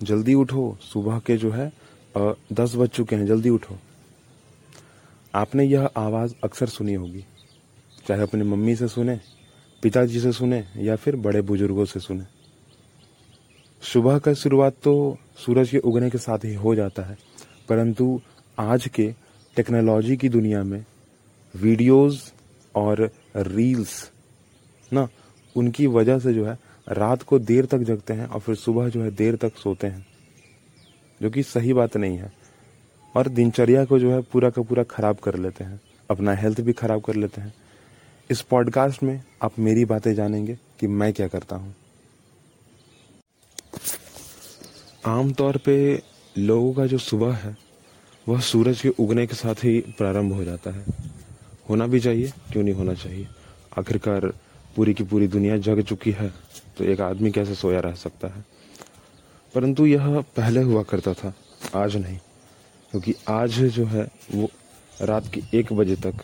जल्दी उठो, सुबह के जो है दस बज चुके हैं, जल्दी उठो। आपने यह आवाज़ अक्सर सुनी होगी। चाहे अपनी मम्मी से सुने, पिताजी से सुने, या फिर बड़े बुज़ुर्गों से सुने। सुबह का शुरुआत तो सूरज के उगने के साथ ही हो जाता है, परंतु आज के टेक्नोलॉजी की दुनिया में वीडियोस और रील्स, ना, उनकी वजह से जो है रात को देर तक जगते हैं और फिर सुबह जो है देर तक सोते हैं, जो कि सही बात नहीं है। और दिनचर्या को जो है पूरा का पूरा खराब कर लेते हैं, अपना हेल्थ भी खराब कर लेते हैं। इस पॉडकास्ट में आप मेरी बातें जानेंगे कि मैं क्या करता हूँ। आमतौर पे लोगों का जो सुबह है, वह सूरज के उगने के साथ ही प्रारंभ हो जाता है। होना भी चाहिए, क्यों नहीं होना चाहिए? आखिरकार पूरी की पूरी दुनिया जग चुकी है तो एक आदमी कैसे सोया रह सकता है? परंतु यह पहले हुआ करता था आज नहीं क्योंकि आज जो है वो रात के एक बजे तक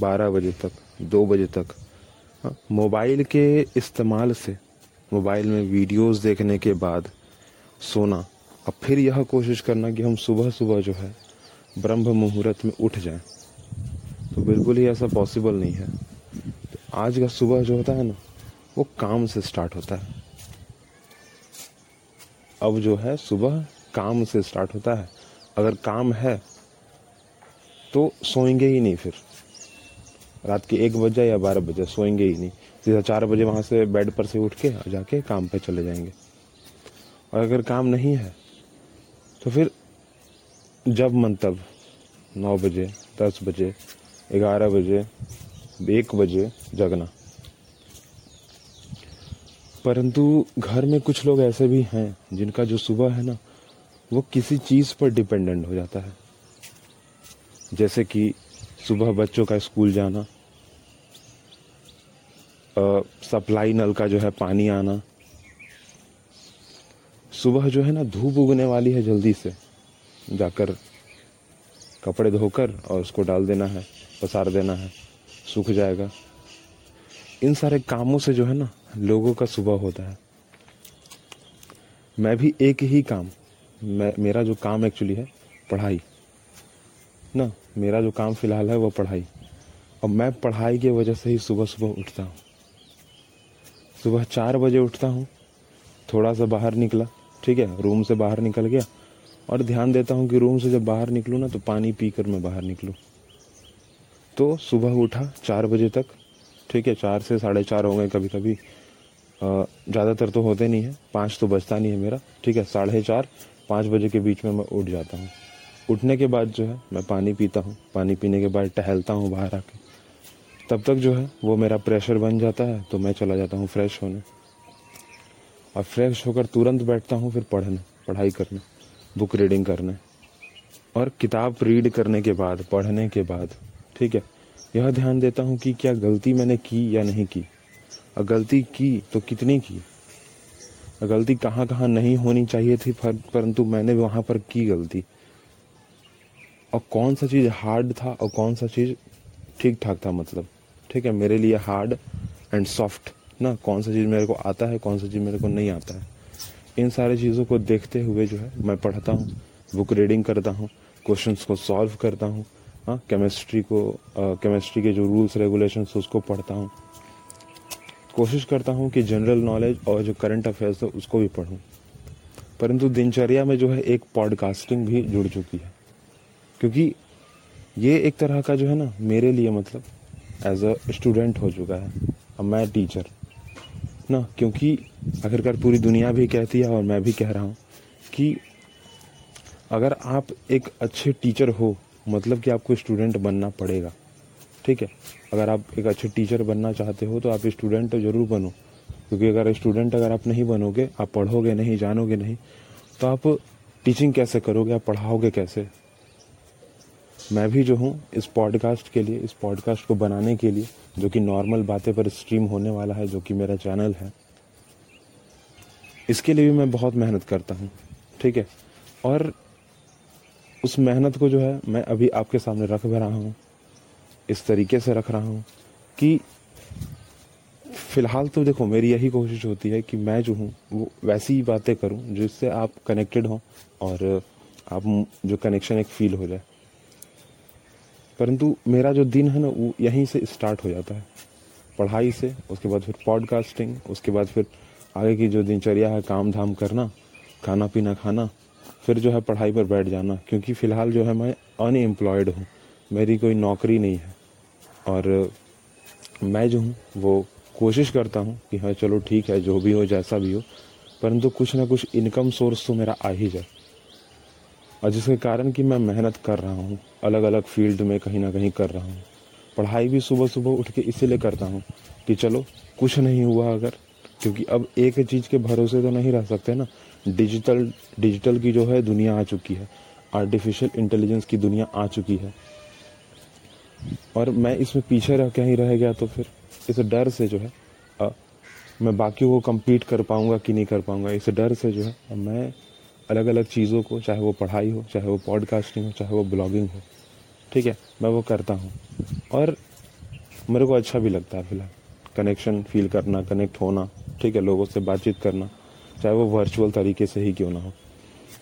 बारह बजे तक दो बजे तक हाँ, मोबाइल के इस्तेमाल से मोबाइल में वीडियोस देखने के बाद सोना और फिर यह कोशिश करना कि हम सुबह सुबह जो है ब्रह्म मुहूर्त में उठ जाएँ। तो बिल्कुल ही ऐसा पॉसिबल नहीं है। आज का सुबह जो होता है ना, वो काम से स्टार्ट होता है। अब जो है, सुबह काम से स्टार्ट होता है। अगर काम है तो सोएँगे ही नहीं फिर। रात के एक बजे या बारह बजे सोएँगे ही नहीं। सीधा चार बजे वहाँ से बेड पर से उठ के जाके काम पे चले जाएँगे। और अगर काम नहीं है तो फिर जब मन तब नौ बजे, दस बजे, ग्यारह बजे एक बजे जगना। परंतु घर में कुछ लोग ऐसे भी हैं, जिनका जो सुबह है ना, वो किसी चीज़ पर डिपेंडेंट हो जाता है। जैसे कि सुबह बच्चों का स्कूल जाना सप्लाई नल का जो है पानी आना। सुबह जो है ना, धूप उगने वाली है जल्दी से। जाकर कपड़े धोकर और उसको डाल देना है, पसार देना है। सूख जाएगा। इन सारे कामों से जो है ना, लोगों का सुबह होता है। मैं भी एक ही काम, मैं, मेरा जो काम एक्चुअली है, पढ़ाई। ना, मेरा जो काम फ़िलहाल है, वो पढ़ाई। और मैं पढ़ाई की वजह से ही सुबह सुबह उठता हूँ। सुबह चार बजे उठता हूँ, थोड़ा सा बाहर निकला, ठीक है, रूम से बाहर निकल गया। और ध्यान देता हूँ कि रूम से जब बाहर निकलूँ ना तो पानी पी कर मैं बाहर निकलूँ। तो सुबह उठा, चार बजे तक। ठीक है, चार से साढ़े चार हो गए कभी कभी ज़्यादातर तो होते नहीं है। पाँच तो बजता नहीं है मेरा। ठीक है, साढ़े चार, पाँच बजे के बीच में मैं उठ जाता हूँ। उठने के बाद जो है, मैं पानी पीता हूँ। पानी पीने के बाद टहलता हूँ बाहर आके। तब तक जो है, वो मेरा प्रेशर बन जाता है तो मैं चला जाता हूँ फ्रेश होने। और फ्रेश होकर तुरंत बैठता हूँ फिर पढ़ने, पढ़ाई करने बुक रीडिंग करने। और किताब रीड करने के बाद, पढ़ने के बाद ठीक है, यह ध्यान देता हूँ कि क्या गलती मैंने की या नहीं की। और गलती की तो कितनी की? गलती कहाँ कहाँ नहीं होनी चाहिए थी परंतु मैंने वहाँ पर की गलती। और कौन सा चीज़ हार्ड था और कौन सा चीज़ ठीक ठाक था मतलब? ठीक है, मेरे लिए हार्ड एंड सॉफ्ट ना? कौन सा चीज़ मेरे को आता है, कौन सा चीज़ मेरे को नहीं आता है? इन सारी चीज़ों को देखते हुए जो है, मैं पढ़ता हूँ बुक रीडिंग करता हूँ क्वेश्चंस को सॉल्व करता हूँ हाँ केमिस्ट्री को केमिस्ट्री के जो रूल्स रेगुलेशंस उसको पढ़ता हूँ। कोशिश करता हूँ कि जनरल नॉलेज और जो करंट अफेयर्स है, उसको भी पढ़ूँ। परंतु दिनचर्या में जो है, एक पॉडकास्टिंग भी जुड़ चुकी है। क्योंकि ये एक तरह का जो है ना, मेरे लिए मतलब एज अ स्टूडेंट हो चुका है। अब मैं टीचर ना, क्योंकि आखिरकार पूरी दुनिया भी कहती है और मैं भी कह रहा हूँ कि अगर आप एक अच्छे टीचर हो मतलब कि आपको स्टूडेंट बनना पड़ेगा। ठीक है? अगर आप एक अच्छे टीचर बनना चाहते हो तो आप स्टूडेंट तो ज़रूर बनो। क्योंकि अगर स्टूडेंट अगर आप नहीं बनोगे, आप पढ़ोगे नहीं, जानोगे नहीं तो आप टीचिंग कैसे करोगे? आप पढ़ाओगे कैसे? मैं भी जो हूँ, इस पॉडकास्ट के लिए, इस पॉडकास्ट को बनाने के लिए, जो कि नॉर्मल बातें पर स्ट्रीम होने वाला है, जो कि मेरा चैनल है, इसके लिए भी मैं बहुत मेहनत करता हूँ। ठीक है? और उस मेहनत को जो है मैं अभी आपके सामने रख भी रहा हूँ। इस तरीके से रख रहा हूँ कि फ़िलहाल तो देखो, मेरी यही कोशिश होती है कि मैं जो हूँ, वो वैसी ही बातें करूँ जिससे आप कनेक्टेड हों और आप जो कनेक्शन एक फील हो जाए। परंतु मेरा जो दिन है ना, वो यहीं से स्टार्ट हो जाता है। पढ़ाई से, उसके बाद फिर पॉडकास्टिंग उसके बाद फिर आगे की जो दिनचर्या है काम धाम करना खाना पीना खाना फिर जो है पढ़ाई पर बैठ जाना, क्योंकि फ़िलहाल जो है मैं अनएम्प्लॉयड हूँ। मेरी कोई नौकरी नहीं है। और मैं जो हूँ, वो कोशिश करता हूँ कि हाँ चलो ठीक है, जो भी हो, जैसा भी हो, परंतु कुछ ना कुछ इनकम सोर्स तो मेरा आ ही जाए। और जिसके कारण कि मैं मेहनत कर रहा हूँ अलग अलग फ़ील्ड में कहीं ना कहीं कर रहा हूँ। पढ़ाई भी सुबह सुबह उठ के इसीलिए करता हूँ कि चलो, कुछ नहीं हुआ अगर, क्योंकि अब एक चीज़ के भरोसे तो नहीं रह सकते ना। डिजिटल डिजिटल की जो है दुनिया आ चुकी है। आर्टिफिशियल इंटेलिजेंस की दुनिया आ चुकी है। और मैं इसमें पीछे रह के ही रह गया तो फिर इस डर से जो है आ, मैं बाकी को कम्पीट कर पाऊँगा कि नहीं कर पाऊँगा। इस डर से जो है मैं अलग अलग चीज़ों को चाहे वो पढ़ाई हो चाहे वो पॉडकास्टिंग हो चाहे वो ब्लॉगिंग हो ठीक है मैं वो करता हूँ। और मेरे को अच्छा भी लगता है फ़िलहाल। कनेक्शन फील करना कनेक्ट होना ठीक है लोगों से बातचीत करना। चाहे वो वर्चुअल तरीके से ही क्यों ना हो।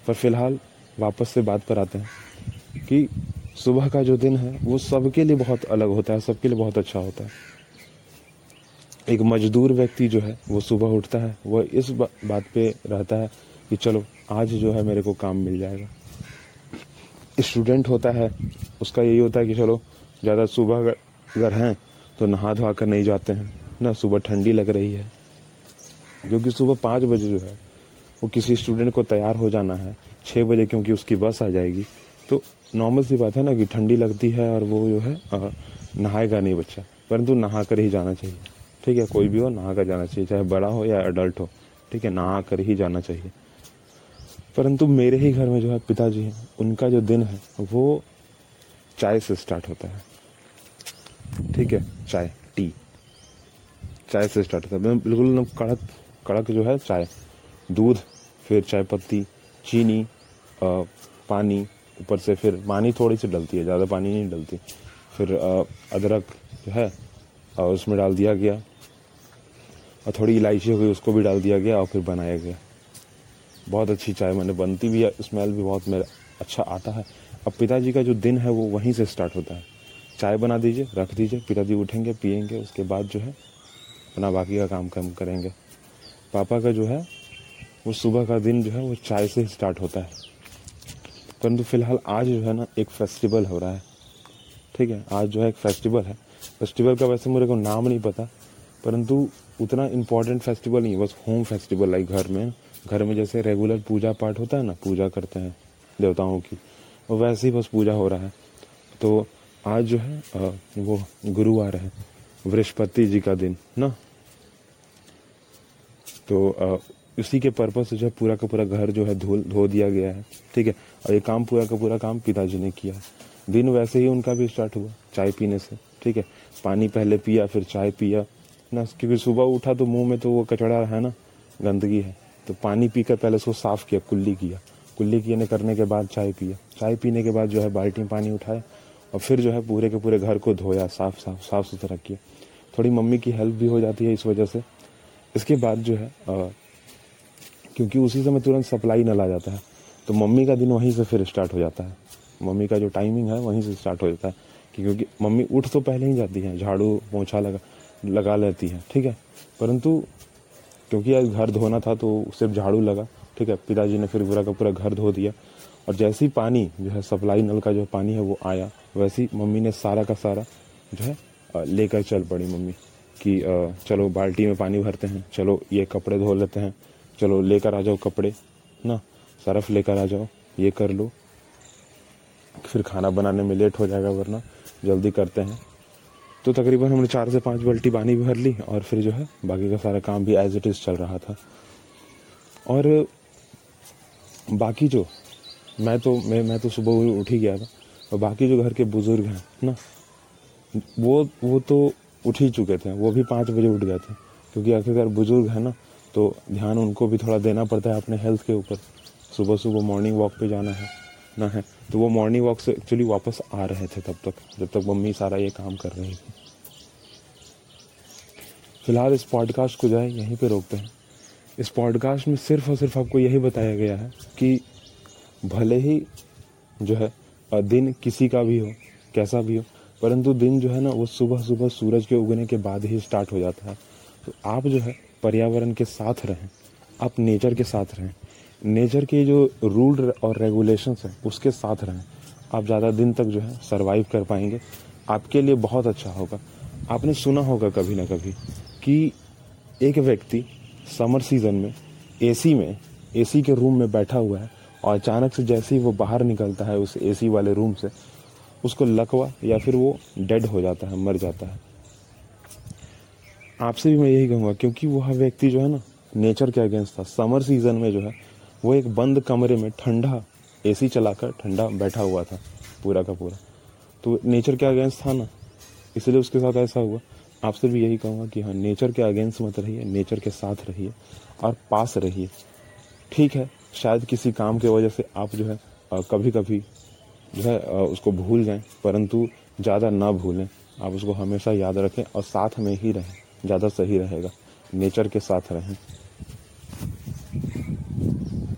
पर फ़िलहाल वापस से बात पर आते हैं कि सुबह का जो दिन है, वो सबके लिए बहुत अलग होता है, सबके लिए बहुत अच्छा होता है। एक मजदूर व्यक्ति जो है, वो सुबह उठता है वह इस बात पे रहता है कि चलो, आज जो है मेरे को काम मिल जाएगा। स्टूडेंट होता है, उसका यही होता है कि चलो, ज़्यादा सुबह अगर हैं तो नहा धोवा कर नहीं जाते हैं। ना, सुबह ठंडी लग रही है क्योंकि सुबह पाँच बजे जो है, वो किसी स्टूडेंट को तैयार हो जाना है छः बजे क्योंकि उसकी बस आ जाएगी। तो नॉर्मल सी बात है ना कि ठंडी लगती है और वो जो है नहाएगा नहीं बच्चा। परंतु नहा कर ही जाना चाहिए। ठीक है, कोई भी हो नहा कर जाना चाहिए, चाहे बड़ा हो या अडल्ट हो। ठीक है नहा कर ही जाना चाहिए। परंतु मेरे ही घर में जो है, पिताजी हैं, उनका जो दिन है, वो चाय से स्टार्ट होता है। ठीक है, चाय टी चाय से स्टार्ट होता है। बिल्कुल कड़क कड़क जो है चाय दूध फिर चाय पत्ती चीनी आ, पानी ऊपर से फिर पानी थोड़ी सी डलती है ज़्यादा पानी नहीं डलती। फिर अदरक जो है और उसमें डाल दिया गया। और थोड़ी इलायची हो गई उसको भी डाल दिया गया और फिर बनाया गया। बहुत अच्छी चाय मैंने बनती भी है स्मेल भी बहुत मेरा अच्छा आता है। अब पिताजी का जो दिन है वो वहीं से स्टार्ट होता है। चाय बना दीजिए रख दीजिए पिताजी उठेंगे पियेंगे उसके बाद जो है अपना बाकी का काम कम करेंगे। पापा का जो है, वो सुबह का दिन जो है, वो चाय से स्टार्ट होता है। परंतु फ़िलहाल आज जो है ना, एक फेस्टिवल हो रहा है। ठीक है, आज जो है एक फेस्टिवल है। फेस्टिवल का वैसे मेरे को नाम नहीं पता, परंतु उतना इम्पोर्टेंट फेस्टिवल नहीं है बस होम फेस्टिवल लाइक घर में। घर में जैसे रेगुलर पूजा पाठ होता है ना, पूजा करते हैं देवताओं की, और वैसे ही बस पूजा हो रहा है। तो आज जो है वो गुरुवार है बृहस्पति जी का दिन, ना? तो उसी के पर्पज से जो है पूरा का पूरा घर जो है धो धो दिया गया है, ठीक है? और ये काम पूरा का पूरा काम पिताजी ने किया दिन वैसे ही उनका भी स्टार्ट हुआ, चाय पीने से, ठीक है? पानी पहले पिया, फिर चाय पिया। ना, क्योंकि सुबह उठा तो मुँह में तो वो कचड़ा है ना, गंदगी है। तो पानी पीकर पहले उसको साफ़ किया, कुल्ली किया। कुल्ली किए करने के बाद चाय पिया। चाय पीने के बाद जो है बाल्टी में पानी उठाया और फिर जो है पूरे के पूरे घर को धोया, साफ़ साफ़ साफ़ सुथरा किया। थोड़ी मम्मी की हेल्प भी हो जाती है इस वजह से। इसके बाद जो है आ, क्योंकि उसी समय तुरंत सप्लाई नल आ जाता है। तो मम्मी का दिन वहीं से फिर स्टार्ट हो जाता है। मम्मी का जो टाइमिंग है वहीं से स्टार्ट हो जाता है। कि क्योंकि मम्मी उठ तो पहले ही जाती है झाड़ू पोछा लगा लगा लेती है ठीक है? परंतु क्योंकि आज घर धोना था तो सिर्फ़ झाड़ू लगा ठीक है? पिताजी ने फिर पूरा का पूरा घर धो दिया। और जैसे ही पानी जो है सप्लाई नल का जो पानी है वो आया वैसे ही मम्मी ने सारा का सारा जो है लेकर चल पड़ी मम्मी। कि चलो बाल्टी में पानी भरते हैं, चलो ये कपड़े धो लेते हैं, चलो लेकर आ जाओ कपड़े, ना, सरफ लेकर आ जाओ, ये कर लो। फिर खाना बनाने में लेट हो जाएगा, वरना जल्दी करते हैं। तो तकरीबन हमने चार से पाँच बाल्टी पानी भर ली और फिर जो है, बाकी का सारा काम भी एज इट इज़ चल रहा था। और बाकी जो, मैं तो मैं मैं तो सुबह उठ ही गया था, और बाकी जो घर के बुज़ुर्ग हैं, ना, वो वो तो उठ ही चुके थे। वो भी पाँच बजे उठ गए थे। क्योंकि आखिरकार बुज़ुर्ग है ना तो ध्यान उनको भी थोड़ा देना पड़ता है अपने हेल्थ के ऊपर। सुबह सुबह मॉर्निंग वॉक पे जाना है, ना है। तो वो मॉर्निंग वॉक से एक्चुअली वापस आ रहे थे तब तक, जब तक मम्मी सारा ये काम कर रही थी। फ़िलहाल इस पॉडकास्ट को जो है यहीं पे रोकते हैं। इस पॉडकास्ट में सिर्फ़ और सिर्फ़ आपको यही बताया गया है कि भले ही जो है, दिन किसी का भी हो, कैसा भी हो परंतु दिन जो है ना, वो सुबह सुबह सूरज के उगने के बाद ही स्टार्ट हो जाता है। तो आप जो है, पर्यावरण के साथ रहें, आप नेचर के साथ रहें। नेचर के जो रूल और रेगुलेशंस हैं, उसके साथ रहें। आप ज़्यादा दिन तक जो है सरवाइव कर पाएँगे। आपके लिए बहुत अच्छा होगा। आपने सुना होगा कभी ना कभी कि एक व्यक्ति समर सीज़न में एसी में एसी के रूम में बैठा हुआ है और अचानक से जैसे ही वो बाहर निकलता है उस एसी वाले रूम से उसको लकवा या फिर वो डेड हो जाता है, मर जाता है। आपसे भी मैं यही कहूँगा, क्योंकि वह व्यक्ति जो है ना नेचर के अगेंस्ट था। समर सीज़न में जो है, वो एक बंद कमरे में ठंडा एसी चलाकर ठंडा बैठा हुआ था, पूरा का पूरा। तो नेचर के अगेंस्ट था ना, इसलिए उसके साथ ऐसा हुआ। आपसे भी यही कहूँगा कि हाँ नेचर के अगेंस्ट मत रहिए नेचर के साथ रहिए और पास रहिए। ठीक है, शायद किसी काम के वजह से आप जो है कभी कभी जो है उसको भूल जाएँ, परंतु ज़्यादा ना भूलें। आप उसको हमेशा याद रखें और साथ में ही रहें, ज़्यादा सही रहेगा। नेचर के साथ रहें।